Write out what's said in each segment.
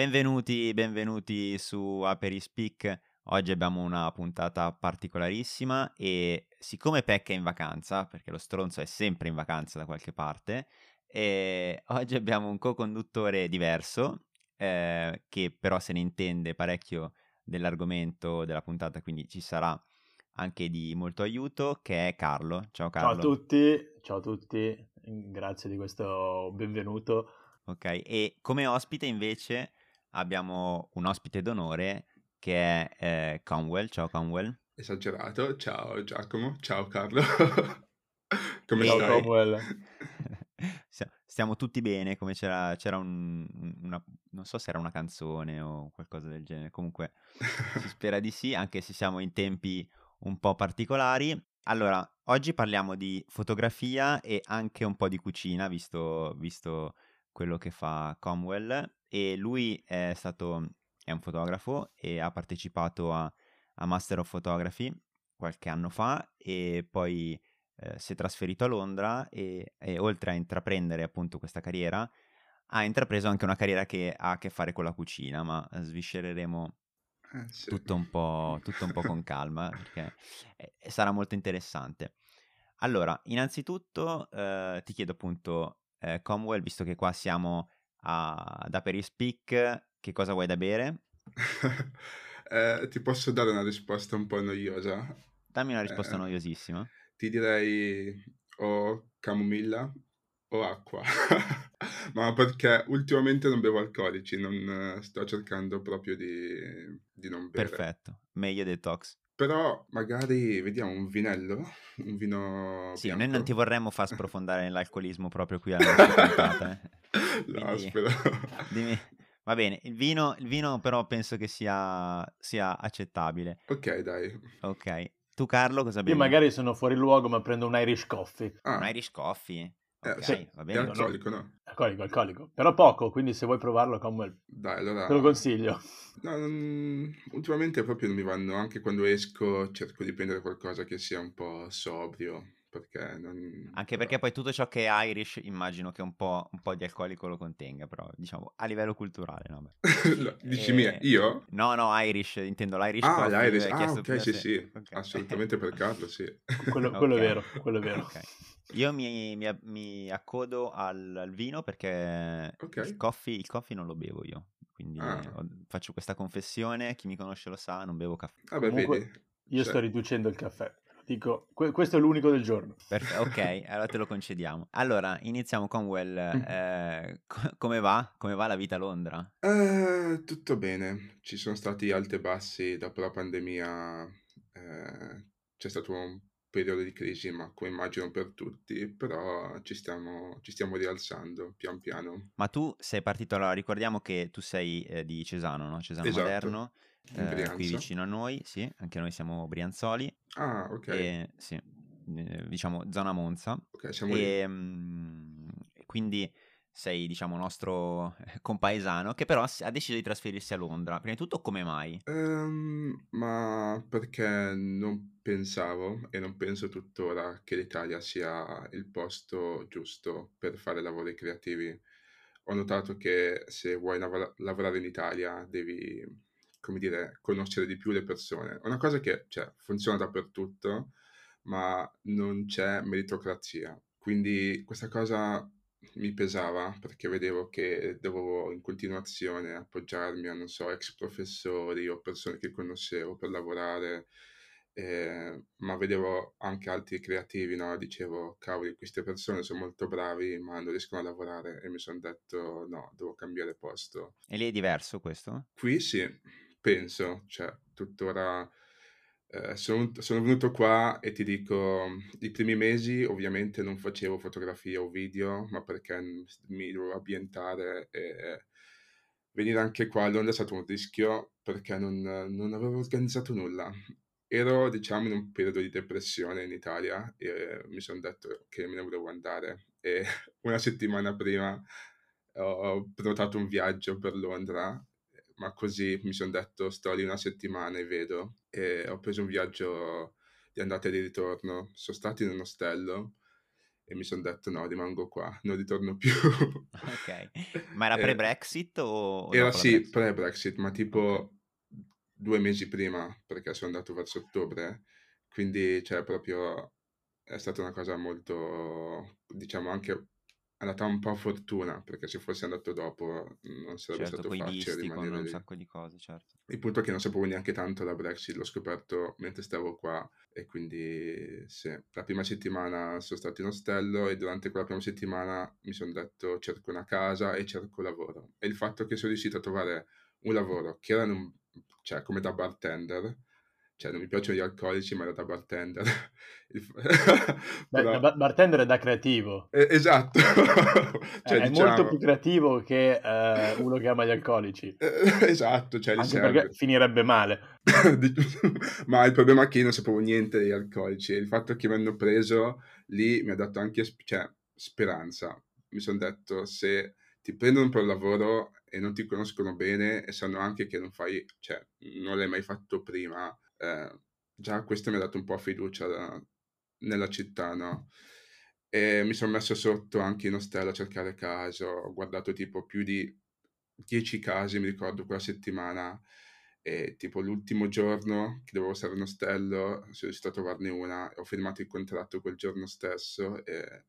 Benvenuti, benvenuti su Aperispeak. Oggi abbiamo una puntata particolarissima e siccome Pecca è in vacanza, perché lo stronzo è sempre in vacanza da qualche parte, oggi abbiamo un co-conduttore diverso, eh, che però se ne intende parecchio dell'argomento della puntata, quindi ci sarà anche di molto aiuto, che è Carlo. Ciao Carlo. Ciao a tutti, ciao a tutti, grazie di questo benvenuto. Ok, e come ospite invece abbiamo un ospite d'onore che è eh, Conwell. Ciao Conwell. Esagerato, ciao Giacomo, ciao Carlo. come ciao stai? Conwell. Stiamo tutti bene, come c'era, c'era un, una, non so se era una canzone o qualcosa del genere, comunque si spera di sì, anche se siamo in tempi un po' particolari. Allora, oggi parliamo di fotografia e anche un po' di cucina, visto, visto quello che fa Comwell, e lui è stato, è un fotografo e ha partecipato a, a Master of Photography qualche anno fa e poi eh, si è trasferito a Londra e, e, oltre a intraprendere appunto questa carriera ha intrapreso anche una carriera che ha a che fare con la cucina, ma sviscereremo eh, sì. tutto, un tutto, un po', con calma perché eh, sarà molto interessante. Allora, innanzitutto eh, ti chiedo appunto, eh, Comwell, visto che qua siamo a, ad Aperispeak, che cosa vuoi da bere? Eh, ti posso dare una risposta un po' noiosa? Dammi una risposta noiosissima ti direi o camomilla o acqua. Ma perché ultimamente non bevo alcolici, non sto cercando proprio di, di non bere. Perfetto, meglio detox. Però magari vediamo un vinello, un vino Sì, bianco. noi non ti vorremmo far sprofondare nell'alcolismo proprio qui alla nostra puntata. Eh. no, Quindi, spero. Dimmi, va bene, il vino, il vino però penso che sia, sia accettabile. Ok, dai. Ok, tu Carlo cosa bevi? Io magari sono fuori luogo ma prendo un Irish Coffee. Ah. Un Irish Coffee? Eh, sì, va bene. È alcolico, no? Alcolico, alcolico. Però poco, quindi se vuoi provarlo, Comwell, Dai, allora... te lo consiglio. No, non... ultimamente proprio non mi vanno, anche quando esco cerco di prendere qualcosa che sia un po' sobrio, perché non... Anche perché poi tutto ciò che è Irish immagino che un po', un po di alcolico lo contenga, però diciamo a livello culturale, no? no dici e... mia, io? No, no, Irish, intendo l'Irish Ah, l'Irish, ah, ok, sì, sì, okay. assolutamente per Carlo, sì. Quello, quello okay. è vero, quello è vero. Okay. Io mi, mi, mi accodo al, al, vino perché il coffee, il, coffee, non lo bevo io, quindi ah. ho, faccio questa confessione, chi mi conosce lo sa, non bevo caffè. Vabbè, Comunque, vedi. Io cioè... sto riducendo il caffè. Dico, que- questo è l'unico del giorno. Perfe- ok, allora te lo concediamo. Allora, iniziamo con Well. Eh, co- come va? Come va la vita a Londra? Eh, tutto bene. Ci sono stati alti e bassi dopo la pandemia. Eh, c'è stato un periodo di crisi, ma come immagino per tutti, però ci stiamo, ci stiamo rialzando pian piano. Ma tu sei partito, allora ricordiamo che tu sei eh, di Cesano, no? Cesano esatto. Maderno eh, qui vicino a noi, sì, anche noi siamo Brianzoli. Ah, ok. E, sì, eh, diciamo zona Monza. Ok, siamo e, mh, mm, quindi sei, diciamo, nostro compaesano che però ha deciso di trasferirsi a Londra. Prima di tutto, come mai? Um, ma perché non pensavo e non penso tuttora che l'Italia sia il posto giusto per fare lavori creativi. Ho notato che se vuoi lav- lavorare in Italia devi come dire, conoscere di più le persone. Una cosa che cioè, funziona dappertutto, ma non c'è meritocrazia. Quindi questa cosa mi pesava perché vedevo che dovevo in continuazione appoggiarmi a, non so, ex professori o persone che conoscevo per lavorare, eh, ma vedevo anche altri creativi, no? Dicevo, cavoli, queste persone sono molto bravi, ma non riescono a lavorare e mi sono detto, no, devo cambiare posto. E lì è diverso questo? Qui sì, penso, cioè tuttora eh, sono, sono, venuto qua e ti dico, i primi mesi ovviamente non facevo fotografie o video, ma perché mi dovevo ambientare e venire anche qua a Londra è stato un rischio perché non, non avevo organizzato nulla. Ero, diciamo, in un periodo di depressione in Italia e mi sono detto che me ne volevo andare e una settimana prima ho prenotato un viaggio per Londra ma così mi sono detto sto lì una settimana e vedo e ho preso un viaggio di andata e di ritorno, sono stato in un ostello e mi sono detto no, rimango qua, non ritorno più. ok, ma era pre-Brexit o... era sì, pre-Brexit, ma tipo due mesi prima, perché sono andato verso ottobre, quindi cioè proprio è stata una cosa molto, diciamo anche andata un po' a fortuna, perché se fosse andato dopo non sarebbe certo, stato facile rimanere con lì. un sacco di cose, certo. Il punto è che non sapevo neanche tanto la Brexit, l'ho scoperto mentre stavo qua e quindi sì, la prima settimana sono stato in ostello e durante quella prima settimana mi sono detto cerco una casa e cerco lavoro. E il fatto che sono riuscito a trovare un lavoro che era un, cioè, come da bartender, cioè non mi piacciono gli alcolici, ma era da bartender. Beh, Però... da bartender è da creativo. Eh, esatto. cioè, è diciamo... molto più creativo che eh, uno che ama gli alcolici. Eh, esatto. Cioè, Anche perché finirebbe male. ma il problema è che io non sapevo niente degli alcolici. Il fatto che mi hanno preso lì mi ha dato anche cioè, speranza. Mi sono detto, se ti prendono per lavoro e non ti conoscono bene e sanno anche che non fai, cioè, non l'hai mai fatto prima, eh, già questo mi ha dato un po' fiducia da, nella città, no? E mi sono messo sotto anche in ostello a cercare casa, ho guardato tipo più di 10 casi, mi ricordo, quella settimana, e tipo l'ultimo giorno che dovevo stare in ostello, sono riuscito a trovarne una, ho firmato il contratto quel giorno stesso e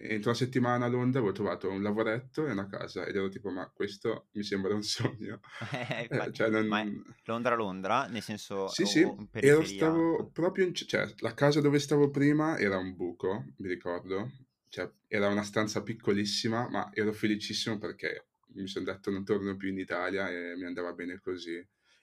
entro una settimana a Londra avevo trovato un lavoretto e una casa ed ero tipo ma questo mi sembra un sogno eh, eh, cioè, non... ma Londra Londra? Nel senso sì sì. ero stavo proprio in... cioè la casa dove stavo prima era un buco mi ricordo. Cioè era una stanza piccolissima ma ero felicissimo perché mi sono detto non torno più in Italia e mi andava bene così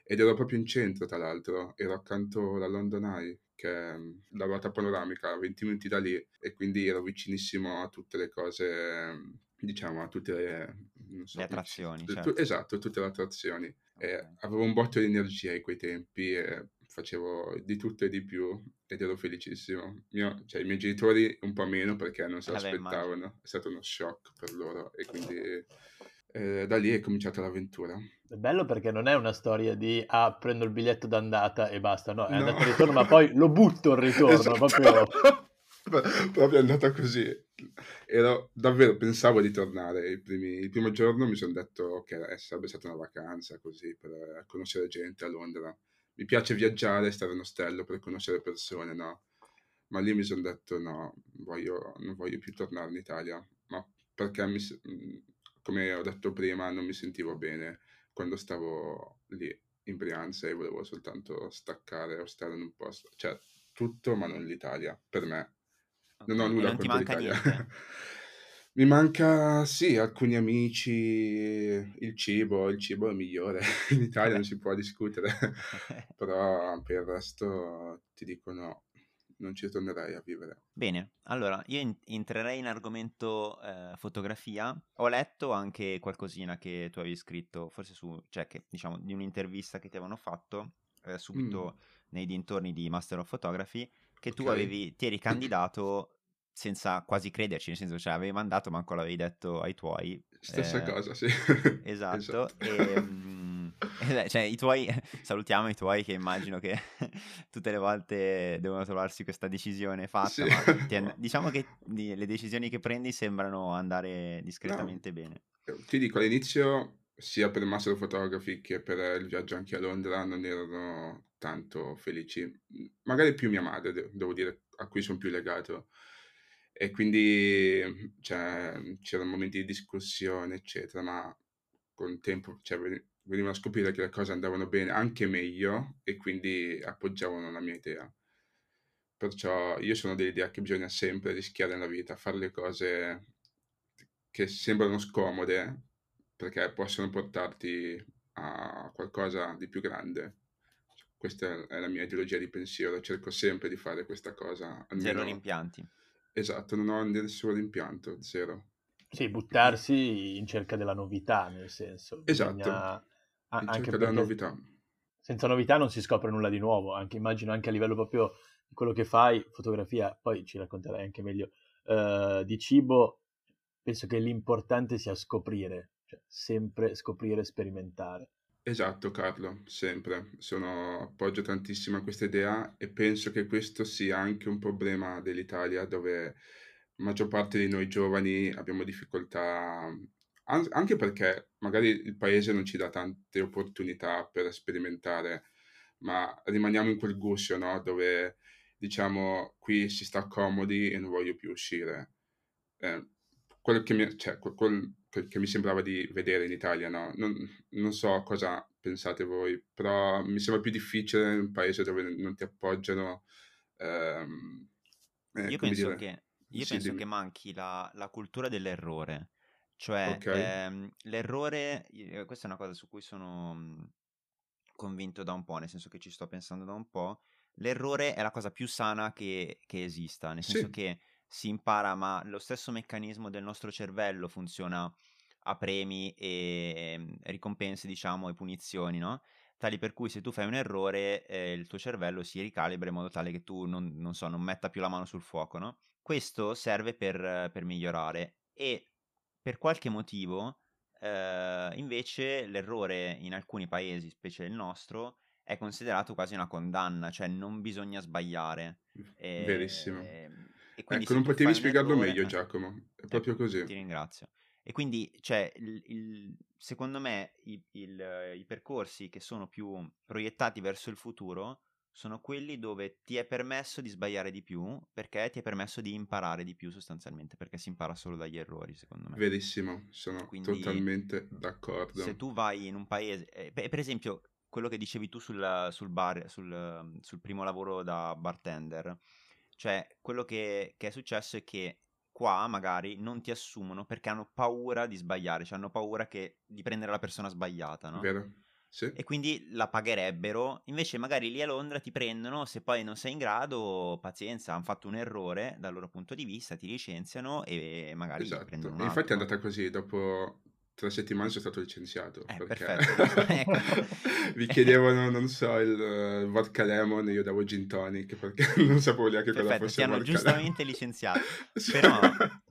ed ero proprio in centro tra l'altro. Ero accanto alla London Eye che è la ruota panoramica a 20 minuti da lì e quindi ero vicinissimo a tutte le cose, diciamo, a tutte le, so, le attrazioni. Tu, certo. Esatto, tutte le attrazioni. Okay. avevo un botto di energia in quei tempi e facevo di tutto e di più ed ero felicissimo. Mio, cioè, I miei genitori un po' meno perché non se l'aspettavano, è stato uno shock per loro e quindi eh, da lì è cominciata l'avventura. È bello perché non è una storia di ah, prendo il biglietto d'andata e basta, no, è no. andato e ritorno, ma poi lo butto il ritorno, esatto. proprio... proprio è andata così. Ero, davvero pensavo di tornare. Il, primi, il primo giorno mi sono detto che okay, sarebbe stata una vacanza così per conoscere gente a Londra. Mi piace viaggiare, stare in ostello per conoscere persone, no? Ma lì mi sono detto no, voglio, non voglio più tornare in Italia. Ma perché, mi, come ho detto prima, non mi sentivo bene quando stavo lì in Brianza e volevo soltanto staccare o stare in un posto, cioè tutto ma non l'Italia, per me. Non ho nulla non contro l'Italia. Mi manca, sì, alcuni amici, il cibo, il cibo è migliore, in Italia non si può discutere, però per il resto ti dico no non ci tornerei a vivere. Bene, allora io in- entrerei in argomento eh, fotografia. Ho letto anche qualcosina che tu avevi scritto, forse su, cioè che diciamo di un'intervista che ti avevano fatto eh, subito mm. nei dintorni di Master of Photography, che okay. tu avevi, ti eri candidato senza quasi crederci, nel senso, cioè avevi mandato, ma ancora l'avevi detto ai tuoi. Stessa eh, cosa, sì. Esatto. esatto. E, um, cioè, i tuoi, salutiamo i tuoi che immagino che tutte le volte devono trovarsi questa decisione fatta, sì. ma diciamo che le decisioni che prendi sembrano andare discretamente no. bene. Eh, ti dico, all'inizio, sia per il Master Photography che per il viaggio anche a Londra, non erano tanto felici. Magari più mia madre, devo dire, a cui sono più legato e quindi cioè, c'erano momenti di discussione, eccetera, ma con il tempo cioè, venivano a scoprire che le cose andavano bene, anche meglio, e quindi appoggiavano la mia idea. Perciò io sono dell'idea che bisogna sempre rischiare nella vita, fare le cose che sembrano scomode, perché possono portarti a qualcosa di più grande. Questa è la mia ideologia di pensiero, cerco sempre di fare questa cosa. Almeno... Zero rimpianti. Esatto, non ho nessun rimpianto, zero. Sì, buttarsi in cerca della novità, nel senso. Esatto, Bisogna... in cerca della novità. Senza novità non si scopre nulla di nuovo, anche, immagino anche a livello proprio di quello che fai, fotografia, poi ci racconterai anche meglio, uh, di cibo, penso che l'importante sia scoprire, cioè sempre scoprire, sperimentare. Esatto Carlo, sempre. Sono, appoggio tantissimo a questa idea e penso che questo sia anche un problema dell'Italia dove maggior parte di noi giovani abbiamo difficoltà, anche perché magari il paese non ci dà tante opportunità per sperimentare, ma rimaniamo in quel guscio, no? Dove diciamo qui si sta comodi e non voglio più uscire. Eh, quello che mi, cioè, quel, che mi sembrava di vedere in Italia, no? Non, non, so cosa pensate voi, però mi sembra più difficile in un paese dove non ti appoggiano. Ehm, eh, io penso, dire... che, io penso che, manchi la, la, cultura dell'errore, cioè okay. ehm, l'errore, questa è una cosa su cui sono mhmm, convinto da un po', nel senso che ci sto pensando da un po', l'errore è la cosa più sana che, che esista, nel senso sì. che si impara, ma lo stesso meccanismo del nostro cervello funziona a premi e ehm, ricompense, diciamo, e punizioni, no? Tali per cui se tu fai un errore, eh, il tuo cervello si ricalibra in modo tale che tu non, non, so, non metta più la mano sul fuoco, no? Questo serve per, per migliorare e per qualche motivo, eh, invece, l'errore in alcuni paesi, specie il nostro, è considerato quasi una condanna, cioè non bisogna sbagliare. E, Verissimo. E ecco, non potevi spiegarlo errore, meglio, Giacomo. È proprio così. Ti ringrazio. E quindi, cioè, il, il, secondo me, i, il, i percorsi che sono più proiettati verso il futuro sono quelli dove ti è permesso di sbagliare di più perché ti è permesso di imparare di più sostanzialmente perché si impara solo dagli errori secondo me. Verissimo sono Quindi, totalmente d'accordo. se tu vai in un paese eh, per esempio quello che dicevi tu sul, sul bar sul, sul, primo lavoro da bartender cioè quello che, che è successo è che qua magari non ti assumono perché hanno paura di sbagliare cioè hanno paura che, di prendere la persona sbagliata no? vero sì. E quindi la pagherebbero. Invece, magari lì a Londra ti prendono. Se poi non sei in grado, pazienza, hanno fatto un errore dal loro punto di vista, ti licenziano e magari esatto. prendono un altro. Infatti è andata così. Dopo tre settimane sono stato licenziato. Eh, perché perfetto. ecco. chiedevano, non so, il uh, vodka lemon e io davo gin tonic perché non sapevo neanche perfetto, cosa fosse ti hanno giustamente lemon. licenziato. Però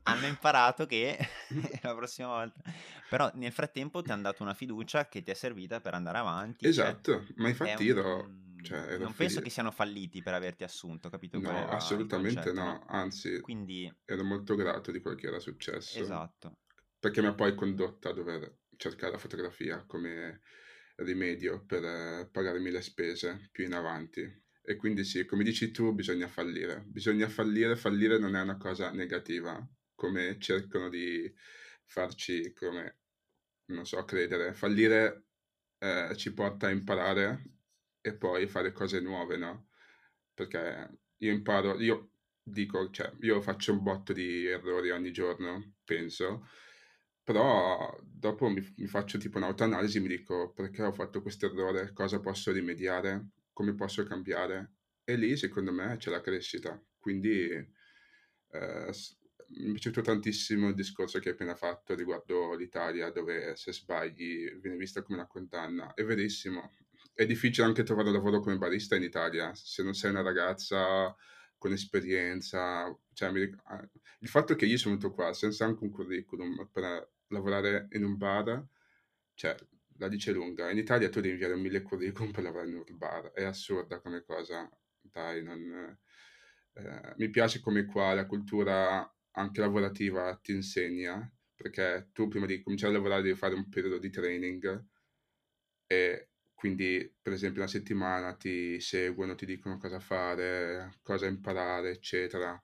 hanno imparato che la prossima volta... Però nel frattempo ti hanno dato una fiducia che ti è servita per andare avanti. Cioè esatto, cioè, ma infatti un... ero... Cioè, ero non penso che siano falliti per averti assunto, capito? No, assolutamente no, anzi, Quindi... ero molto grato di quel che era successo. Esatto perché mi ha poi condotto a dover cercare la fotografia come rimedio per eh, pagarmi le spese più in avanti. E quindi sì, come dici tu, bisogna fallire. Bisogna fallire, fallire non è una cosa negativa, come cercano di farci, come, non so, credere. Fallire eh, ci porta a imparare e poi fare cose nuove, no? Perché io imparo, io dico, cioè, io faccio un botto di errori ogni giorno, penso, però dopo mi, mi faccio tipo un'autoanalisi mi dico perché ho fatto questo errore, cosa posso rimediare, come posso cambiare. E lì secondo me c'è la crescita. Quindi eh, mi è piaciuto tantissimo il discorso che hai appena fatto riguardo l'Italia, dove se sbagli viene vista come una condanna. È verissimo. È difficile anche trovare lavoro come barista in Italia. Se non sei una ragazza con esperienza, cioè, ah, il fatto che io sono venuto qua senza anche un curriculum per lavorare in un bar, cioè, la dice lunga. In Italia tu devi inviare mille curriculum per lavorare in un bar, è assurda come cosa. Dai, non... Eh, mi piace come qua la cultura anche lavorativa ti insegna, perché tu prima di cominciare a lavorare devi fare un periodo di training e quindi per esempio una settimana ti seguono, ti dicono cosa fare, cosa imparare, eccetera.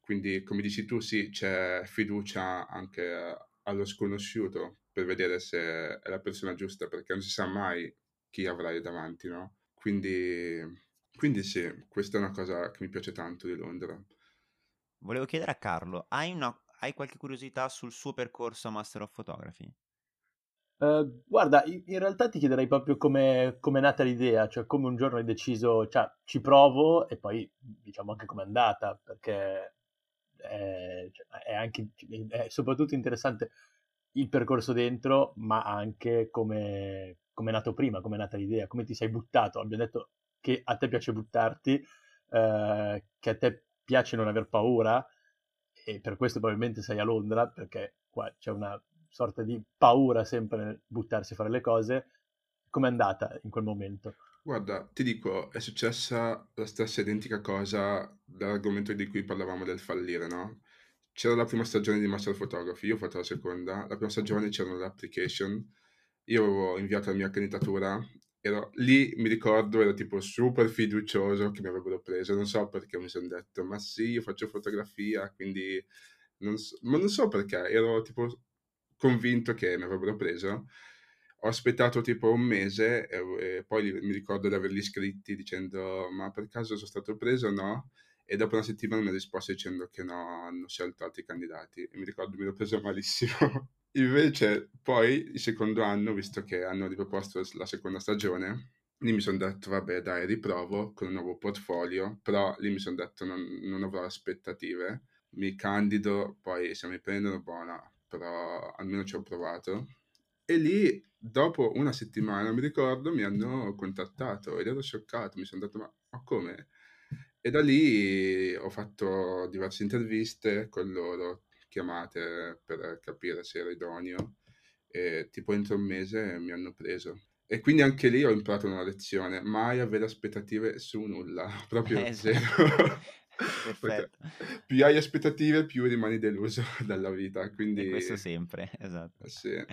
Quindi come dici tu, sì, c'è fiducia anche allo sconosciuto per vedere se è la persona giusta, perché non si sa mai chi avrai davanti, no? Quindi, quindi sì, questa è una cosa che mi piace tanto di Londra. Volevo chiedere a Carlo, hai, una, hai qualche curiosità sul suo percorso a Master of Photography? Uh, guarda, in realtà ti chiederei proprio come è nata l'idea, cioè come un giorno hai deciso, cioè ci provo e poi diciamo anche come è andata, perché è, cioè, è anche, è soprattutto interessante il percorso dentro, ma anche come, come è nato prima, come è nata l'idea, come ti sei buttato. Abbiamo detto che a te piace buttarti, eh, che a te piace non aver paura e per questo probabilmente sei a Londra, perché qua c'è una sorta di paura sempre nel buttarsi a fare le cose. Com'è andata in quel momento? Guarda, ti dico, è successa la stessa identica cosa dall'argomento di cui parlavamo del fallire, no? c'era la prima stagione di Master Photography, io ho fatto la seconda, la prima stagione c'erano le application, io avevo inviato la mia candidatura, ero lì, mi ricordo, ero tipo super fiducioso che mi avrebbero preso, non so perché mi sono detto, ma sì, io faccio fotografia, quindi non so, ma non so perché, ero tipo convinto che mi avrebbero preso. Ho aspettato tipo un mese e, e poi mi ricordo di averli scritti dicendo ma per caso sono stato preso o no? E dopo una settimana mi ha risposto dicendo che no, hanno scelto altri candidati. E mi ricordo mi l'ho preso malissimo. Invece poi il secondo anno, visto che hanno riproposto la seconda stagione, lì mi sono detto vabbè dai riprovo con un nuovo portfolio, però lì mi sono detto non, non avrò aspettative, mi candido, poi se mi prendono buona, però almeno ci ho provato. E lì, dopo una settimana, mi ricordo, mi hanno contattato ed ero scioccato, mi sono detto ma, ma come? E da lì ho fatto diverse interviste con loro, chiamate per capire se ero idoneo e tipo entro un mese mi hanno preso. E quindi anche lì ho imparato una lezione, mai avere aspettative su nulla, proprio Eh, zero. Perfetto. più hai aspettative, più rimani deluso dalla vita, E quindi questo sempre, esatto. sì.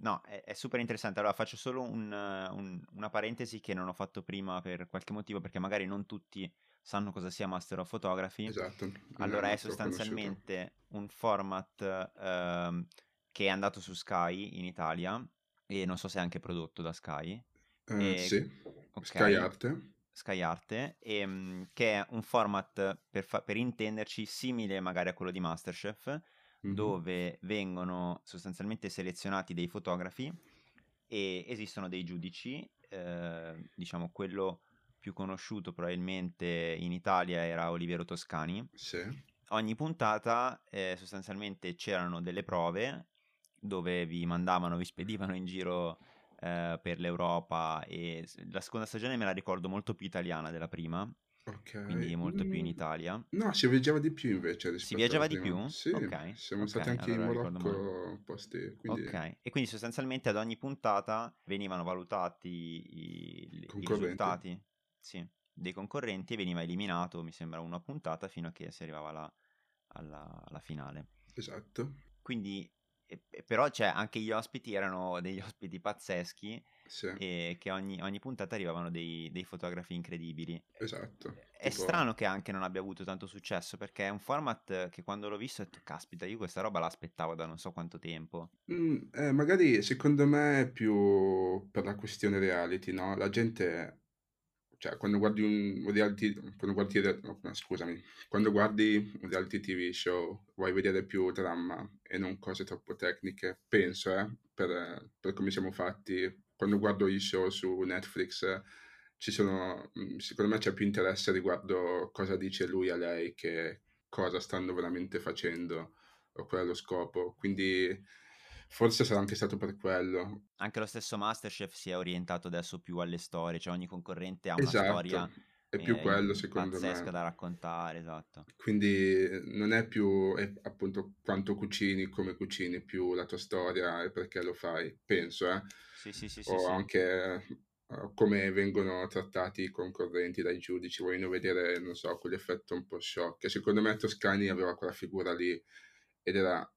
No, è, è super interessante. Allora, faccio solo un, eh, un- una parentesi che non ho fatto prima per qualche motivo, perché magari non tutti sanno cosa sia Master of Photography. Esatto, Allora, è sostanzialmente un format ehm, che è andato su Sky in Italia e non so se è anche prodotto da Sky. Eh, E- sì, ok. Sky Art. Sky Arte, ehm, che è un format per, fa- per intenderci simile magari a quello di Masterchef, Dove vengono sostanzialmente selezionati dei fotografi e esistono dei giudici, eh, diciamo quello più conosciuto probabilmente in Italia era Oliviero Toscani. Sì, Ogni puntata eh, sostanzialmente c'erano delle prove dove vi mandavano, vi spedivano in giro eh, per l'Europa e la seconda stagione me la ricordo molto più italiana della prima, ok. quindi molto più in Mm, Italia. No, si viaggiava di più invece Si viaggiava di più? Sì, Ok, siamo ok, stati anche in allora male. Marocco posti, quindi Ok, e quindi sostanzialmente ad ogni puntata venivano valutati i, i risultati sì, dei concorrenti e veniva eliminato, mi sembra, uno a puntata fino a che si arrivava alla, alla- alla finale. esatto, Quindi, però cioè, anche gli ospiti erano degli ospiti pazzeschi sì, e che ogni, ogni puntata arrivavano dei, dei fotografi incredibili. esatto. È Tipo- strano che anche non abbia avuto tanto successo perché è un format che quando l'ho visto ho detto, caspita, io questa roba l'aspettavo da non so quanto tempo. Mm, eh, magari secondo me è più per la questione reality, no? La gente, cioè quando guardi un reality, quando guardi, no, scusami, quando guardi un reality TV show vuoi vedere più dramma e non cose troppo tecniche, penso, eh, per, per come siamo fatti. Quando guardo i show su Netflix ci sono, mm, secondo me c'è più interesse riguardo cosa dice lui a lei che cosa stanno veramente facendo o qual è lo scopo. Quindi forse sarà anche stato per quello. Anche lo stesso Masterchef si è orientato adesso più alle storie, cioè ogni concorrente ha una Esatto, storia è più eh, quello secondo pazzesca me. da raccontare, esatto. Quindi non è più è appunto quanto cucini, come cucini, più la tua storia e perché lo fai, penso, eh. Sì, sì, sì, sì, O sì. anche eh, come vengono trattati i concorrenti dai giudici, vogliono vedere, non so, quell'effetto un po' shock. Secondo me Toscani aveva quella figura lì ed era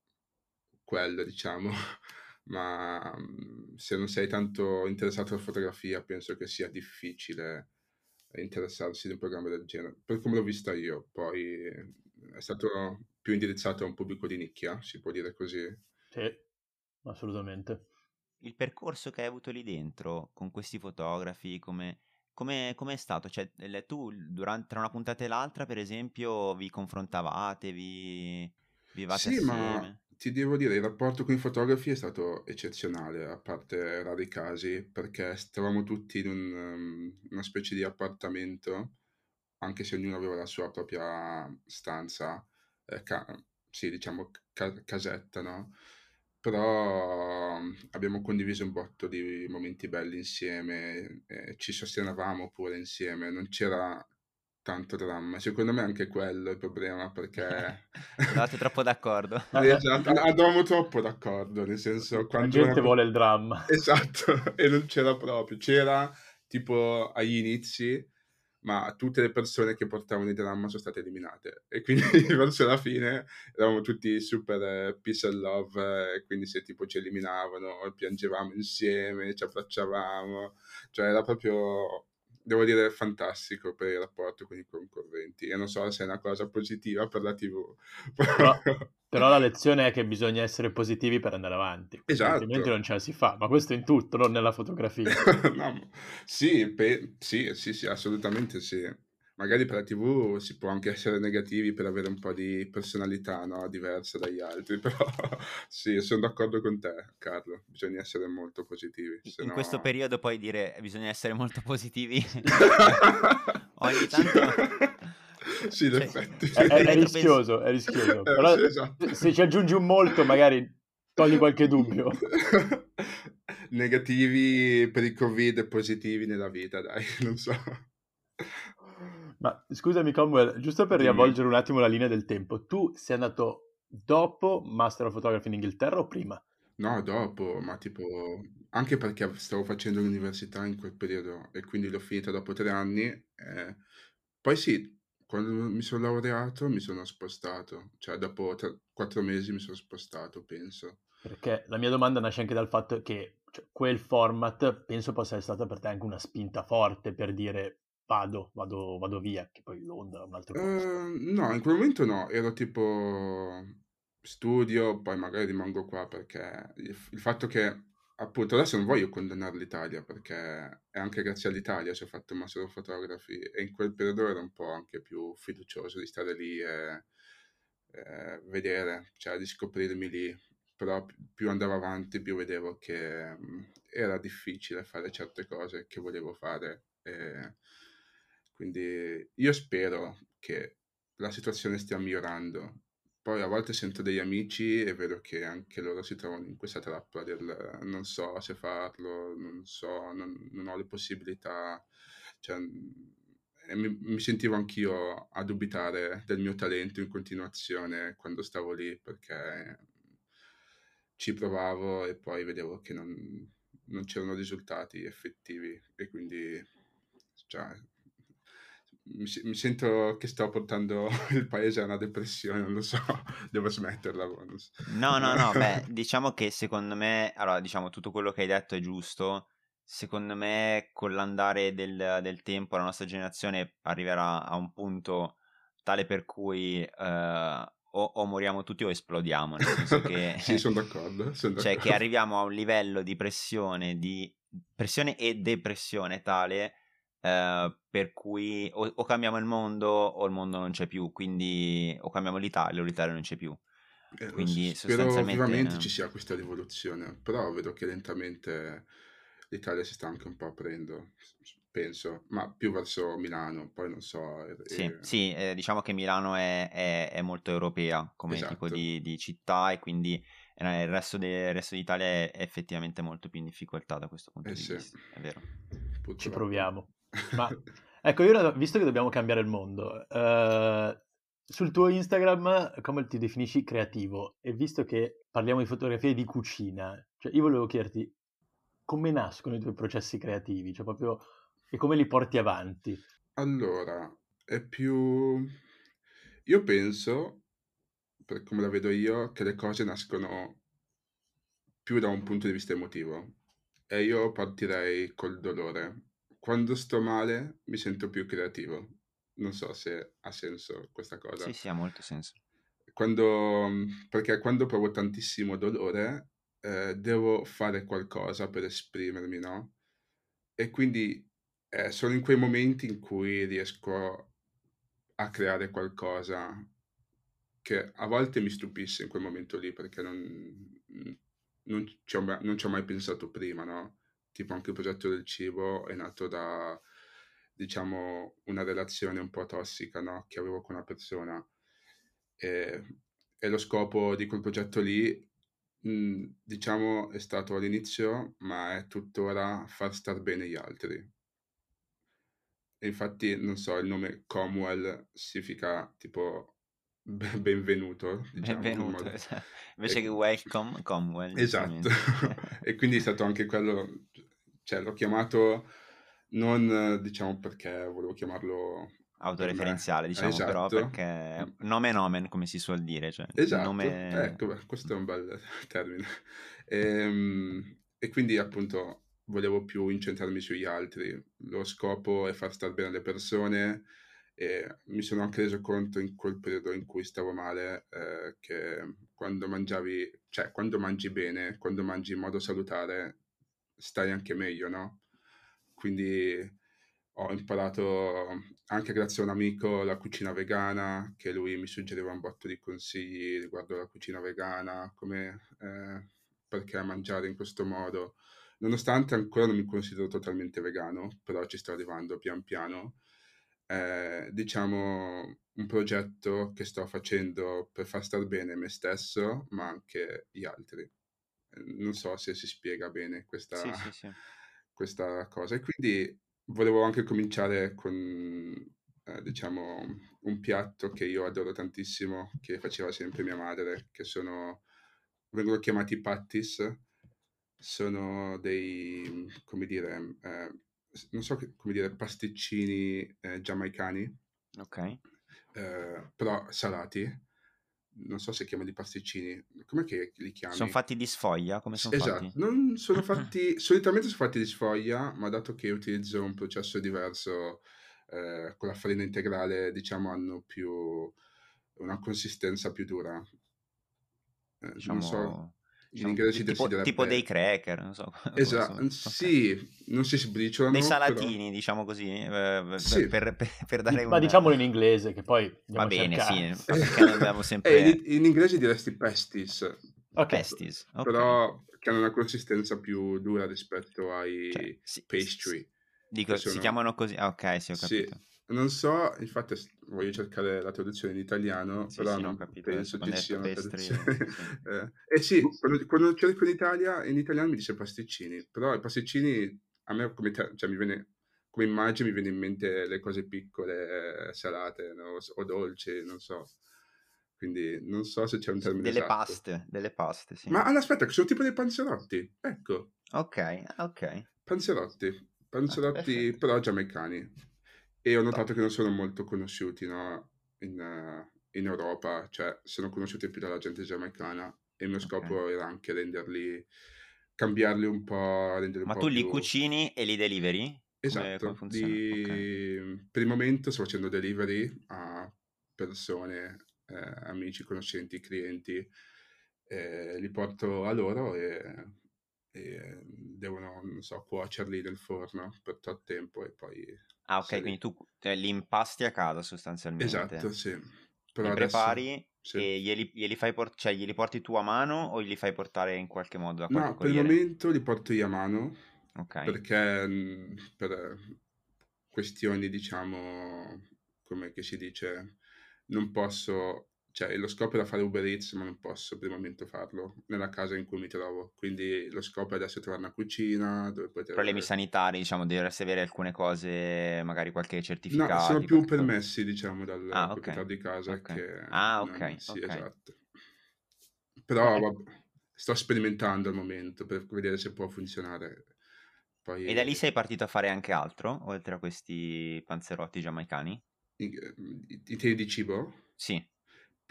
quello, diciamo. Ma mm, se non sei tanto interessato alla fotografia, penso che sia difficile interessarsi di un programma del genere. Per come l'ho vista io, poi è stato più indirizzato a un pubblico di nicchia, si può dire così. Sì, assolutamente. Il percorso che hai avuto lì dentro con questi fotografi, come come è stato? Cioè, tu durante, tra una puntata e l'altra, per esempio, vi confrontavate, vi vivate Sì, ma assieme? Ti devo dire, il rapporto con i fotografi è stato eccezionale, a parte rari casi, perché stavamo tutti in un, um, una specie di appartamento, anche se ognuno aveva la sua propria stanza, eh, ca- sì, diciamo ca- casetta, no? Però um, abbiamo condiviso un botto di momenti belli insieme, eh, ci sostenevamo pure insieme, non c'era tanto dramma. Secondo me anche quello è il problema, perché... Andavate troppo d'accordo? Eh, Esatto, andavamo troppo d'accordo, nel senso La quando gente una- vuole il dramma. Esatto, e non c'era proprio, c'era tipo agli inizi, ma tutte le persone che portavano il dramma sono state eliminate e quindi verso la fine eravamo tutti super eh, peace and love e quindi se tipo ci eliminavano piangevamo insieme, ci abbracciavamo, cioè era proprio devo dire, fantastico per il rapporto con i concorrenti. E non so se è una cosa positiva per la TV. Però, però la lezione è che bisogna essere positivi per andare avanti. Esatto. Altrimenti non ce la si fa. Ma questo in tutto, non nella fotografia. no, sì, pe- sì, sì, sì, assolutamente sì magari per la TV si può anche essere negativi per avere un po' di personalità no? diversa dagli altri, però sì, sono d'accordo con te, Carlo, bisogna essere molto positivi. In no... questo periodo puoi dire bisogna essere molto positivi. Ogni tanto... Sì, in cioè, effetti. È, è, è rischioso, è rischioso. Eh, però sì, esatto. se ci aggiungi un molto magari togli qualche dubbio. Negativi per il Covid e positivi nella vita, dai, non so. Ma scusami, Comwell, giusto per riavvolgere un attimo la linea del tempo, tu sei andato dopo Master of Photography in Inghilterra o prima? No, dopo, ma tipo, anche perché stavo facendo l'università in quel periodo e quindi l'ho finita dopo tre anni. Eh. Poi sì, quando mi sono laureato mi sono spostato, cioè dopo tre, quattro mesi mi sono spostato, penso. Perché la mia domanda nasce anche dal fatto che cioè, quel format penso possa essere stata per te anche una spinta forte per dire vado, vado, vado via, che poi Londra un altro posto. Uh, no, in quel momento no, ero tipo studio, poi magari rimango qua perché il, il fatto che appunto adesso non voglio condannare l'Italia perché è anche grazie all'Italia che ho fatto Master of Photography e in quel periodo ero un po' anche più fiducioso di stare lì e, e vedere, cioè di scoprirmi lì, però più andavo avanti più vedevo che era difficile fare certe cose che volevo fare e quindi io spero che la situazione stia migliorando. Poi a volte sento degli amici e vedo che anche loro si trovano in questa trappola del non so se farlo, non so, non, non ho le possibilità. Cioè, mi, mi, sentivo anch'io a dubitare del mio talento in continuazione quando stavo lì perché ci provavo e poi vedevo che non, non c'erano risultati effettivi e quindi cioè, mi, mi, sento che sto portando il paese a una depressione, non lo so, devo smetterla. Bonus. No, no, no, beh, diciamo che secondo me, allora, diciamo, tutto quello che hai detto è giusto. Secondo me, con l'andare del, del tempo, la nostra generazione arriverà a un punto tale per cui uh, o, o, moriamo tutti o esplodiamo. Nel senso che, sì, sono d'accordo, sono d'accordo. Cioè, che arriviamo a un livello di pressione, di pressione e depressione tale Uh, per cui o, o, cambiamo il mondo o il mondo non c'è più, quindi o cambiamo l'Italia o l'Italia non c'è più. Eh, quindi spero sostanzialmente... ci sia questa rivoluzione, però vedo che lentamente l'Italia si sta anche un po' aprendo, penso, ma più verso Milano, poi non so. E... Sì, sì eh, diciamo che Milano è, è, è molto europea come esatto. tipo di, di, città e quindi eh, il resto, de, il resto, d'Italia è effettivamente molto più in difficoltà da questo punto eh di sì. vista, è vero. Purtroppo. Ci proviamo. Ma ecco, io visto che dobbiamo cambiare il mondo, uh, sul tuo Instagram come ti definisci creativo? E visto che parliamo di fotografie di cucina, cioè io volevo chiederti come nascono i tuoi processi creativi, cioè proprio e come li porti avanti? Allora, è più... Io penso, per come la vedo io, che le cose nascono più da un punto di vista emotivo. E io partirei col dolore quando sto male mi sento più creativo. Non so se ha senso questa cosa. Sì, sì, ha molto senso. Quando, perché quando provo tantissimo dolore, eh, devo fare qualcosa per esprimermi, no? E quindi eh, sono in quei momenti in cui riesco a creare qualcosa che a volte mi stupisce in quel momento lì perché non, non, ci, ho, non ci ho mai pensato prima, no? Tipo anche il progetto del cibo è nato da, diciamo, una relazione un po' tossica no? che avevo con una persona. E, e lo scopo di quel progetto lì, mh, diciamo, è stato all'inizio, ma è tuttora far star bene gli altri. E infatti, non so, il nome Comwell significa tipo benvenuto. Diciamo, benvenuto, esatto. invece e... che welcome, Comwell. Esatto, e quindi è stato anche quello, cioè l'ho chiamato non diciamo perché volevo chiamarlo autoreferenziale, diciamo, esatto. però perché nome nomen, come si suol dire. Cioè, esatto, nome... ecco, questo è un bel termine. E, ehm, e, quindi appunto volevo più incentrarmi sugli altri. Lo scopo è far stare bene le persone e mi sono anche reso conto in quel periodo in cui stavo male eh, che quando mangiavi, cioè quando mangi bene, quando mangi in modo salutare, stai anche meglio, no? Quindi ho imparato anche grazie a un amico la cucina vegana, che lui mi suggeriva un botto di consigli riguardo la cucina vegana, come eh, perché mangiare in questo modo. Nonostante ancora non mi considero totalmente vegano, però ci sto arrivando pian piano. Eh, diciamo un progetto che sto facendo per far star bene me stesso, ma anche gli altri. Non so se si spiega bene questa, sì, sì, sì. questa cosa. E quindi volevo anche cominciare con, eh, diciamo, un piatto che io adoro tantissimo, che faceva sempre mia madre, che sono, vengono chiamati pattis, sono dei, come dire, eh, non so come dire, pasticcini eh, giamaicani. Ok. Eh, però salati non so se chiamali pasticcini, com'è che li chiami? Sono fatti di sfoglia? Come sono esatto, fatti? non sono fatti, solitamente sono fatti di sfoglia, ma dato che utilizzo un processo diverso eh, con la farina integrale, diciamo, hanno più una consistenza più dura. Eh, diciamo... Non so in inglese si tipo, direbbe... tipo dei cracker, non so. Esatto, so. sì, okay. non si sbriciolano. Dei salatini, però... diciamo così, eh, sì. per, per, per, dare un... Ma diciamolo in inglese, che poi Va bene, sì, perché abbiamo sempre... Eh, in, in, inglese diresti pestis. Okay. Pestis, okay. Però che hanno una consistenza più dura rispetto ai cioè, sì, pastry. Dico, sono... si chiamano così? Ah, ok, sì, ho capito. Sì. Non so, infatti voglio cercare la traduzione in italiano, sì, però sì, non capito, penso ci sia una traduzione. eh, eh sì, quando, quando, cerco in Italia, in italiano mi dice pasticcini, però i pasticcini a me come, te, cioè, mi viene, come immagine mi viene in mente le cose piccole, eh, salate no? o dolci, non so. Quindi non so se c'è un termine Delle esatto. paste, delle paste, sì. Ma aspetta, che sono tipo dei panzerotti, ecco. Ok, ok. Panzerotti, panzerotti ah, però giamaicani e ho notato che non sono molto conosciuti no? in, uh, in, Europa, cioè sono conosciuti più dalla gente giamaicana e il mio scopo okay. era anche renderli, cambiarli un po', renderli Ma un tu li più... cucini e li deliveri? Esatto, come di... okay. per il momento sto facendo delivery a persone, eh, amici, conoscenti, clienti, eh, li porto a loro e, e devono, non so, cuocerli nel forno per tot tempo e poi Ah, ok, Sì. quindi tu eh, li impasti a casa sostanzialmente. Esatto, sì. Però Li adesso prepari sì. e glieli, glieli fai por- cioè, glieli porti tu a mano o glieli fai portare in qualche modo da No, qualche per il corriere? momento li porto io a mano Ok, perché mh, per questioni, diciamo, come che si dice, non posso cioè lo scopo era fare Uber Eats, ma non posso per il momento farlo nella casa in cui mi trovo. Quindi lo scopo è adesso trovare una cucina dove poter... Problemi sanitari, diciamo, dovresti avere alcune cose, magari qualche certificato. No, sono più permessi, diciamo, dal ah, okay. proprietario di casa okay. che... Ah, ok. Non... Sì, okay. esatto. Però vabbè, sto sperimentando al momento per vedere se può funzionare. Poi... E da lì sei partito a fare anche altro, oltre a questi panzerotti giamaicani? I teli di cibo? Sì.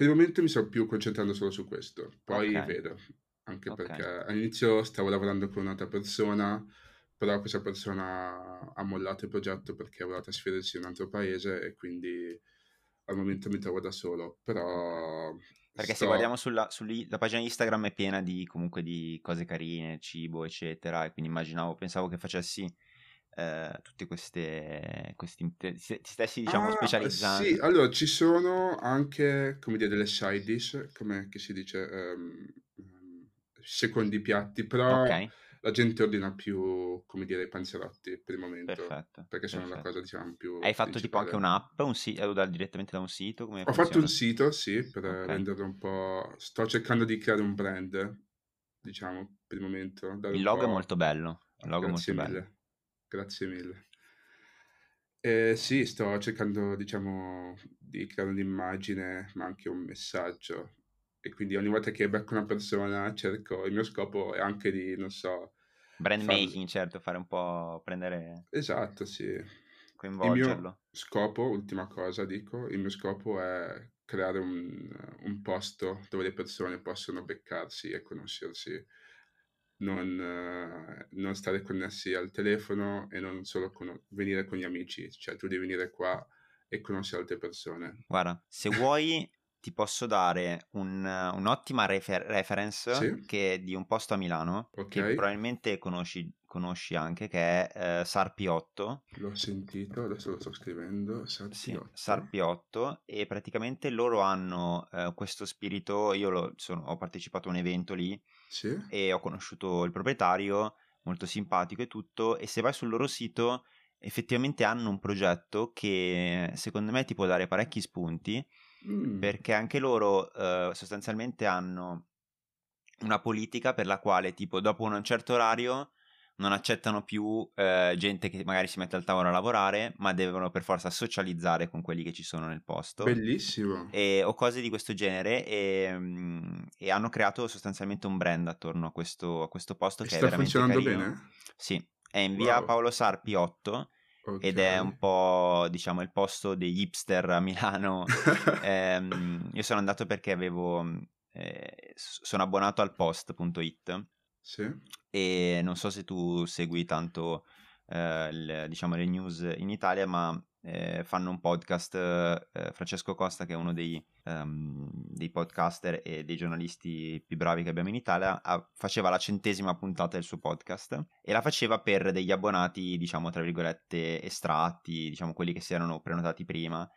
Per il momento mi sto più concentrando solo su questo, poi okay. vedo, anche okay. perché all'inizio stavo lavorando con un'altra persona, però questa persona ha mollato il progetto perché voleva trasferirsi in un altro paese e quindi al momento mi trovo da solo, però... Perché sto... se guardiamo sulla, sulla, pagina Instagram è piena di comunque di cose carine, cibo, eccetera, e quindi immaginavo, pensavo che facessi eh, tutti queste, questi ti stessi diciamo ah, specializzando sì allora ci sono anche come dire delle side dish come si dice um, secondi piatti però okay. la gente ordina più come dire i panzerotti per il momento perfetto, perché sono perfetto. la cosa diciamo più hai fatto tipo anche un'app un sito da, direttamente da un sito come ho funziona? fatto un sito sì per okay. renderlo un po' sto cercando di creare un brand diciamo per il momento il logo è molto bello il logo è molto mille. bello Grazie mille. Eh, sì, sto cercando, diciamo, di creare un'immagine, ma anche un messaggio. E quindi ogni volta che becco una persona cerco, il mio scopo è anche di, non so, Brand farlo. making, certo, fare un po', prendere, Esatto, sì. Il coinvolgerlo. mio scopo, ultima cosa dico, il mio scopo è creare un, un posto dove le persone possono beccarsi e conoscersi, non, eh, non stare connessi al telefono e non solo cono- venire con gli amici, cioè tu devi venire qua e conoscere altre persone. Guarda, se vuoi ti posso dare un- un'ottima refer- reference Sì. che è di un posto a Milano che Ok. probabilmente conosci, conosci anche, che è eh, Sarpi 8. L'ho sentito, adesso lo sto scrivendo. Sì, Sarpiotto. Sarpi 8 e praticamente loro hanno eh, questo spirito, io lo- sono- ho partecipato a un evento lì Sì? e ho conosciuto il proprietario, molto simpatico e tutto, e se vai sul loro sito effettivamente hanno un progetto che secondo me ti può dare parecchi spunti Mm, perché anche loro eh, sostanzialmente hanno una politica per la quale tipo dopo un certo orario non accettano più eh, gente che magari si mette al tavolo a lavorare, ma devono per forza socializzare con quelli che ci sono nel posto. Bellissimo. E, o cose di questo genere e, mm, e hanno creato sostanzialmente un brand attorno a questo, a questo posto E che è sta veramente funzionando carino. bene? Sì, è in via Wow. Paolo Sarpi 8 ed è un po' diciamo il posto degli hipster a Milano Ehm, io sono andato perché avevo eh, s- sono abbonato al post.it Sì? e non so se tu segui tanto eh, il- diciamo le news in Italia ma eh, fanno un podcast eh, Francesco Costa che è uno dei, ehm, dei podcaster e dei giornalisti più bravi che abbiamo in Italia ha- faceva la centesima puntata del suo podcast e la faceva per degli abbonati diciamo tra virgolette estratti diciamo quelli che si erano prenotati prima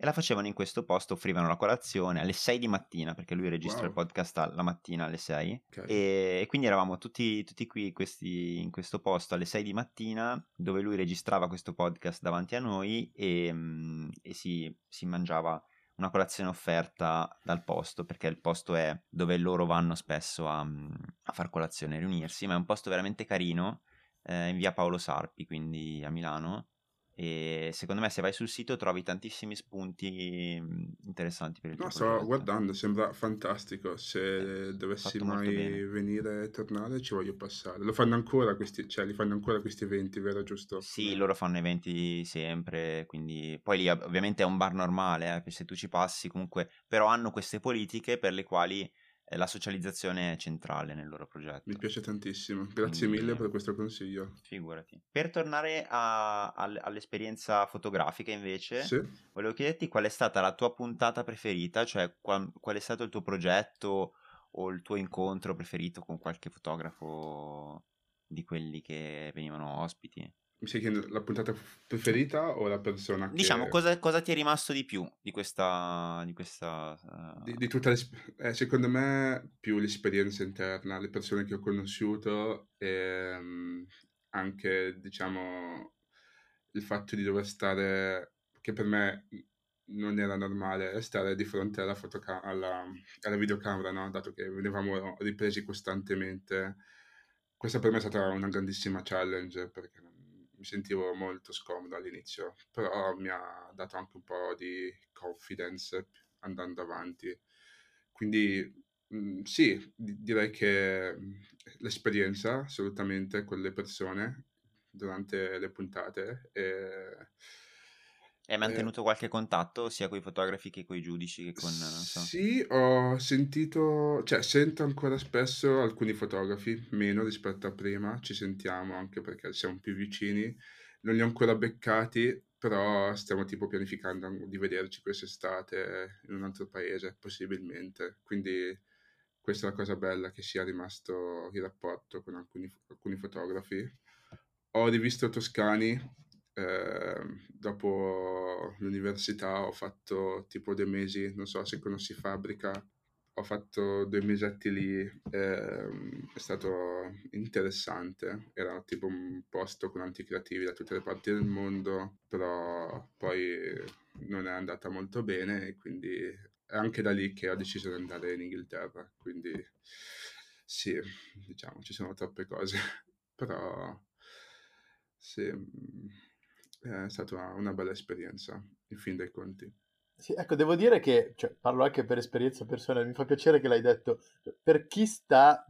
e la facevano in questo posto, offrivano la colazione alle 6 di mattina, perché lui registra Wow. il podcast a- la mattina alle 6. Ok. E, e quindi eravamo tutti, tutti qui questi- in questo posto alle 6 di mattina, dove lui registrava questo podcast davanti a noi e, mm, e si, si mangiava una colazione offerta dal posto, perché il posto è dove loro vanno spesso a, mm, a far colazione e riunirsi, ma è un posto veramente carino, eh, in via Paolo Sarpi, quindi a Milano. E secondo me se vai sul sito trovi tantissimi spunti mm, interessanti per il tuo No, sto progetto. guardando, sembra fantastico. Se Eh, dovessi mai venire e tornare, ci voglio passare. Lo fanno ancora questi, cioè, li fanno ancora questi eventi, vero? Giusto? Sì, loro fanno eventi sempre, quindi poi lì ov- ovviamente è un bar normale, eh, se tu ci passi comunque, però hanno queste politiche per le quali eh, la socializzazione è centrale nel loro progetto. Mi piace tantissimo. Grazie Quindi- mille per questo consiglio. Figurati. Per tornare a- al- all'esperienza fotografica invece, Sì? volevo chiederti qual è stata la tua puntata preferita, cioè qua- qual è stato il tuo progetto o il tuo incontro preferito con qualche fotografo di quelli che venivano ospiti? Mi stai chiedendo la puntata preferita o la persona che... Diciamo, cosa, cosa ti è rimasto di più di questa... Di questa eh, Di, di tutta eh, secondo me più l'esperienza interna, le persone che ho conosciuto e mm, anche diciamo il fatto di dover stare, che per me non era normale, stare di fronte alla, fotoca- alla, alla videocamera, no? dato che venivamo ripresi costantemente. Questa per me è stata una grandissima challenge perché mi sentivo molto scomodo all'inizio, però mi ha dato anche un po' di confidence andando avanti. Quindi mm, sì, di- direi che mm, l'esperienza assolutamente con le persone durante le puntate e, Hai eh, mantenuto qualche contatto sia con i fotografi che con i giudici che con... so. Sì, ho sentito, cioè sento ancora spesso alcuni fotografi, meno rispetto a prima, ci sentiamo anche perché siamo più vicini, non li ho ancora beccati, però stiamo tipo pianificando di vederci quest'estate in un altro paese, possibilmente. Quindi questa è la cosa bella, che sia rimasto il rapporto con alcuni, alcuni fotografi. Ho rivisto Toscani, eh, dopo l'università ho fatto tipo due mesi, non so se conosci Fabbrica, ho fatto due mesetti lì, ehm, è stato interessante, era tipo un posto con anticreativi da tutte le parti del mondo, però poi non è andata molto bene e quindi è anche da lì che ho deciso di andare in Inghilterra, quindi sì, diciamo, ci sono troppe cose, però sì, mm, è stata una, bella esperienza, in fin dei conti. Sì, ecco, devo dire che, cioè, parlo anche per esperienza personale, mi fa piacere che l'hai detto, Cioè, per chi sta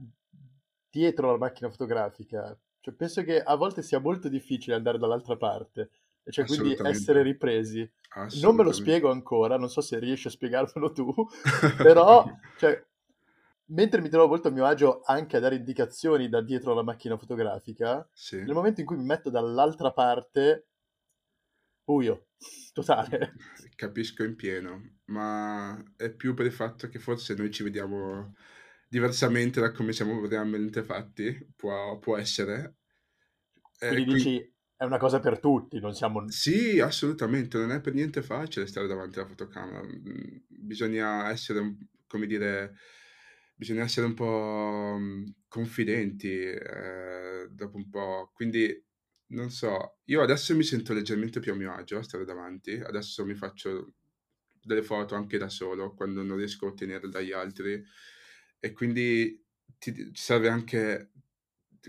dietro la macchina fotografica, Cioè, penso che a volte sia molto difficile andare dall'altra parte, cioè quindi essere ripresi. Non me lo spiego ancora, non so se riesci a spiegarmelo tu, però cioè, mentre mi trovo molto a mio agio anche a dare indicazioni da dietro la macchina fotografica, sì. nel momento in cui mi metto dall'altra parte, buio, totale. Capisco in pieno, ma è più per il fatto che forse noi ci vediamo diversamente da come siamo realmente fatti, può, può essere. Eh, quindi, quindi dici è una cosa per tutti, non siamo... Sì, assolutamente, non è per niente facile stare davanti alla fotocamera, bisogna essere, come dire, bisogna essere un po' confidenti eh, dopo un po', quindi non so, io adesso mi sento leggermente più a mio agio a stare davanti, adesso mi faccio delle foto anche da solo quando non riesco a ottenere dagli altri e quindi ti serve anche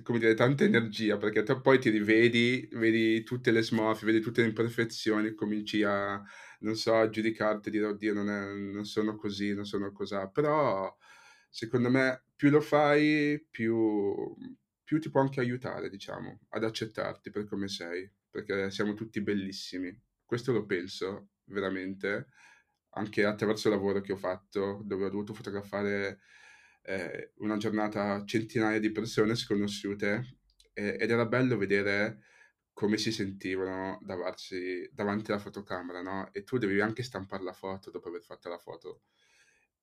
come dire, tanta energia perché te poi ti rivedi, vedi tutte le smorfie, vedi tutte le imperfezioni, cominci a, non so, a giudicarti, dire oddio non, è, non sono così, non sono così, però secondo me più lo fai, più, più ti può anche aiutare, diciamo, ad accettarti per come sei, perché siamo tutti bellissimi. Questo lo penso veramente, anche attraverso il lavoro che ho fatto, dove ho dovuto fotografare eh, una giornata centinaia di persone sconosciute eh, ed era bello vedere come si sentivano davanti, davanti alla fotocamera, no? E tu devi anche stampare la foto dopo aver fatto la foto.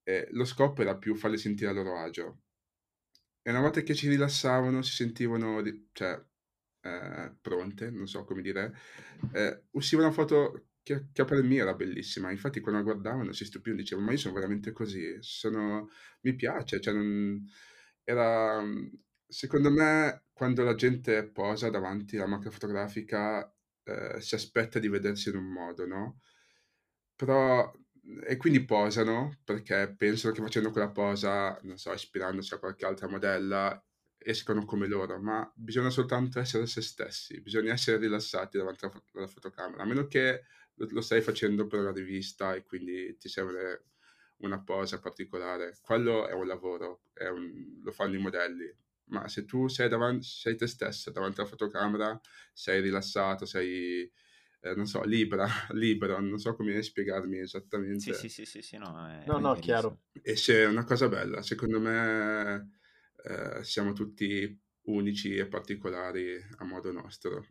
E lo scopo era più farli sentire a loro agio. E una volta che ci rilassavano, si sentivano, cioè, eh, pronte, non so come dire, eh, usciva una foto che, che per me era bellissima. Infatti, quando la guardavano si stupivano, dicevano: Ma io sono veramente così, sono... mi piace. Cioè, non... Era secondo me, quando la gente posa davanti alla macchina fotografica, eh, si aspetta di vedersi in un modo, no? Però e quindi posano perché pensano che facendo quella posa, non so, ispirandosi a qualche altra modella, escono come loro, ma bisogna soltanto essere se stessi, bisogna essere rilassati davanti alla fotocamera, a meno che lo stai facendo per una rivista e quindi ti serve una posa particolare. Quello è un lavoro, è un, lo fanno i modelli. Ma se tu sei, davanti, sei te stesso davanti alla fotocamera, sei rilassato, sei, eh, non so, libera, libero, non so come spiegarmi esattamente. Sì, sì, sì, sì, sì no, è, no, no, chiaro. E c'è una cosa bella, secondo me eh, siamo tutti unici e particolari a modo nostro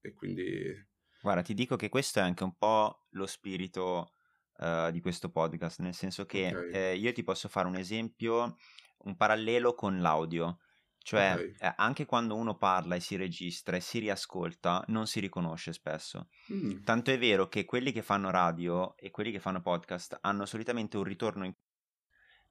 e quindi Guarda, ti dico che questo è anche un po' lo spirito uh, di questo podcast, nel senso che okay. eh, io ti posso fare un esempio, un parallelo con l'audio. Cioè, okay. eh, anche quando uno parla e si registra e si riascolta, non si riconosce spesso. Mm. Tanto è vero che quelli che fanno radio e quelli che fanno podcast hanno solitamente un ritorno in,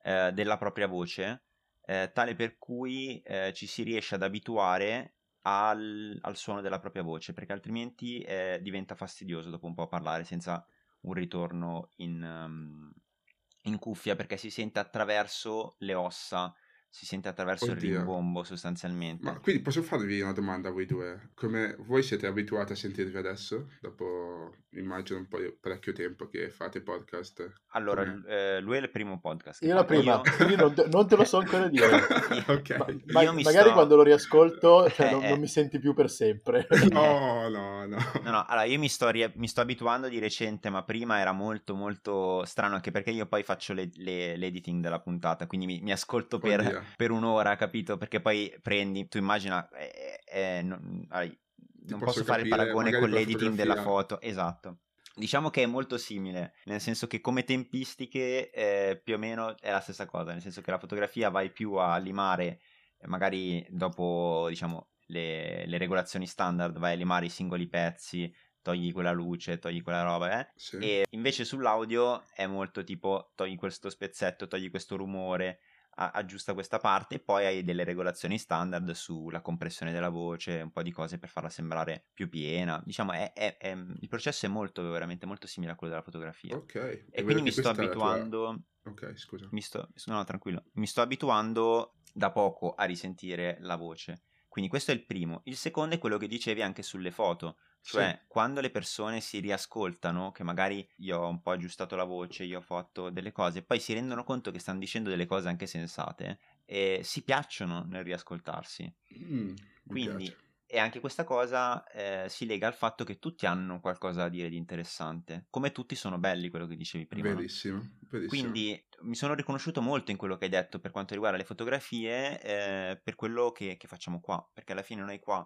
eh, della propria voce, eh, tale per cui eh, ci si riesce ad abituare al, al suono della propria voce, perché altrimenti eh, diventa fastidioso dopo un po' parlare senza un ritorno in, um, in cuffia, perché si sente attraverso le ossa si sente attraverso Oddio. il rimbombo sostanzialmente. Ma quindi posso farvi una domanda a voi due? Come voi siete abituati a sentirvi adesso? Dopo immagino un po' di parecchio tempo che fate podcast. Allora, eh, lui è il primo podcast. Io la prima, io... quindi non te, non te, lo so ancora dire. ok. Ma, ma, magari sto... quando lo riascolto cioè, eh, non, eh. non, mi senti più per sempre. no, no, no. No, no, allora io mi sto, ri- mi sto, abituando di recente, ma prima era molto molto strano anche perché io poi faccio le, le, l'editing della puntata, quindi mi, mi ascolto per... Oddio per un'ora, capito? Perché poi prendi, tu immagina, eh, eh, non, non posso fare il paragone con l'editing della foto, esatto. Diciamo che è molto simile, nel senso che come tempistiche eh, più o meno è la stessa cosa, nel senso che la fotografia vai più a limare, magari dopo diciamo le, le regolazioni standard, vai a limare i singoli pezzi, togli quella luce, togli quella roba, eh? Sì. E invece sull'audio è molto tipo togli questo spezzetto, togli questo rumore, aggiusta questa parte e poi hai delle regolazioni standard sulla compressione della voce, un po' di cose per farla sembrare più piena. Diciamo, è, è, è, il processo è molto, veramente molto simile a quello della fotografia. Ok. E, e quindi mi sto abituando... Tua... Ok, scusa. Mi sto... No, tranquillo. Mi sto abituando da poco a risentire la voce. Quindi questo è il primo. Il secondo è quello che dicevi anche sulle foto. Cioè, sì. quando le persone si riascoltano, che magari io ho un po' aggiustato la voce, io ho fatto delle cose, poi si rendono conto che stanno dicendo delle cose anche sensate e si piacciono nel riascoltarsi. Mm, Quindi e anche questa cosa eh, si lega al fatto che tutti hanno qualcosa da dire di interessante, come tutti sono belli, quello che dicevi prima. Verissimo, no? verissimo. Quindi mi sono riconosciuto molto in quello che hai detto per quanto riguarda le fotografie, eh, per quello che, che, facciamo qua, perché alla fine noi qua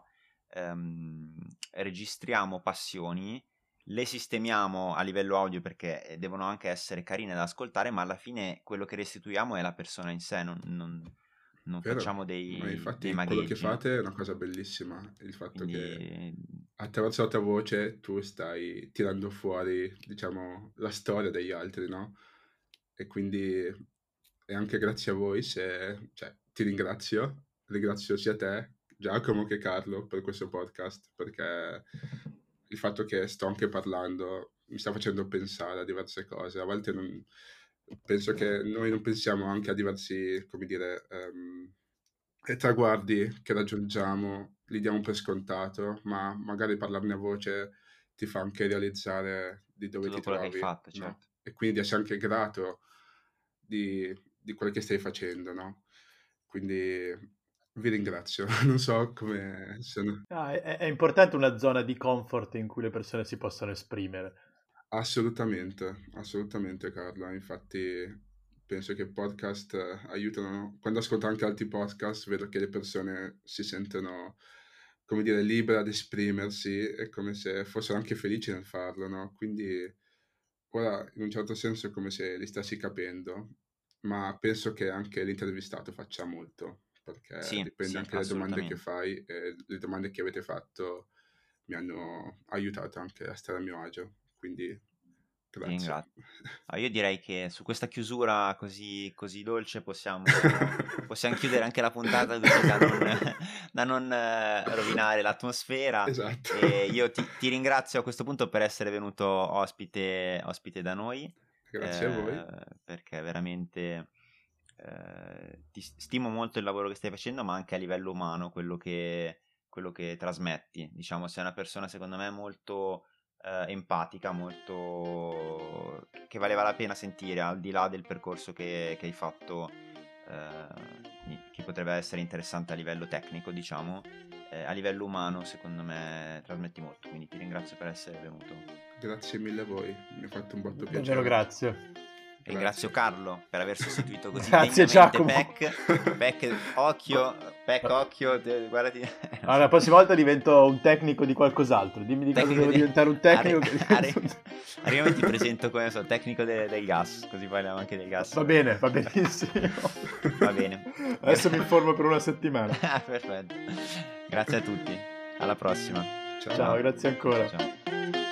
ehm, registriamo passioni, le sistemiamo a livello audio perché devono anche essere carine da ascoltare, ma alla fine quello che restituiamo è la persona in sé, non, non non facciamo dei, ma infatti dei quello che fate è una cosa bellissima, il fatto Quindi... che attraverso la tua voce tu stai tirando fuori, diciamo, la storia degli altri, no? E quindi è anche grazie a voi se, cioè, ti ringrazio, ringrazio sia te, Giacomo che Carlo per questo podcast, perché il fatto che sto anche parlando mi sta facendo pensare a diverse cose, a volte non penso che noi non pensiamo anche a diversi, come dire, um, traguardi che raggiungiamo, li diamo per scontato, ma magari parlarne a voce ti fa anche realizzare di dove Tutto ti trovi. Fatto, certo. no? E quindi di essere anche grato di, di quello che stai facendo, no? Quindi vi ringrazio, non so come sono. Ah, è, è importante una zona di comfort in cui le persone si possano esprimere. Assolutamente, assolutamente Carla. Infatti penso che i podcast eh, aiutano. Quando ascolto anche altri podcast vedo che le persone si sentono, come dire, libere ad esprimersi, è come se fossero anche felici nel farlo, no? Quindi ora in un certo senso è come se li stessi capendo, ma penso che anche l'intervistato faccia molto, perché Sì, dipende sì, anche dalle domande che fai e le domande che avete fatto mi hanno aiutato anche a stare a mio agio. Quindi grazie. Ah, io direi che su questa chiusura così, così dolce possiamo, possiamo chiudere anche la puntata da non, da non, eh, rovinare l'atmosfera. Esatto. E io ti, ti ringrazio a questo punto per essere venuto ospite, ospite da noi, Grazie a voi. eh, perché veramente eh, ti stimo molto il lavoro che stai facendo, ma anche a livello umano, quello che, quello che trasmetti. Diciamo, sei una persona secondo me molto eh, empatica, molto che valeva la pena sentire al di là del percorso che, che hai fatto, eh, che potrebbe essere interessante a livello tecnico, diciamo. Eh, a livello umano, secondo me, trasmetti molto. Quindi ti ringrazio per essere venuto. Grazie mille a voi, mi ha fatto un botto piacere. Davvero grazie. Ringrazio Carlo per aver sostituito così Grazie, degnamente Giacomo. Peck. Peck, occhio, Peck, occhio, guardati. Allora, la prossima volta divento un tecnico di qualcos'altro. Dimmi di cosa Tecnico devo di- diventare un tecnico. Arri- che- arri- Arriva e ti presento come so, tecnico de- del gas, così parliamo anche del gas. Va bene, va benissimo. Va bene. Adesso mi informo per una settimana. Perfetto. Grazie a tutti. Alla prossima. Ciao. Ciao, grazie ancora. Ciao.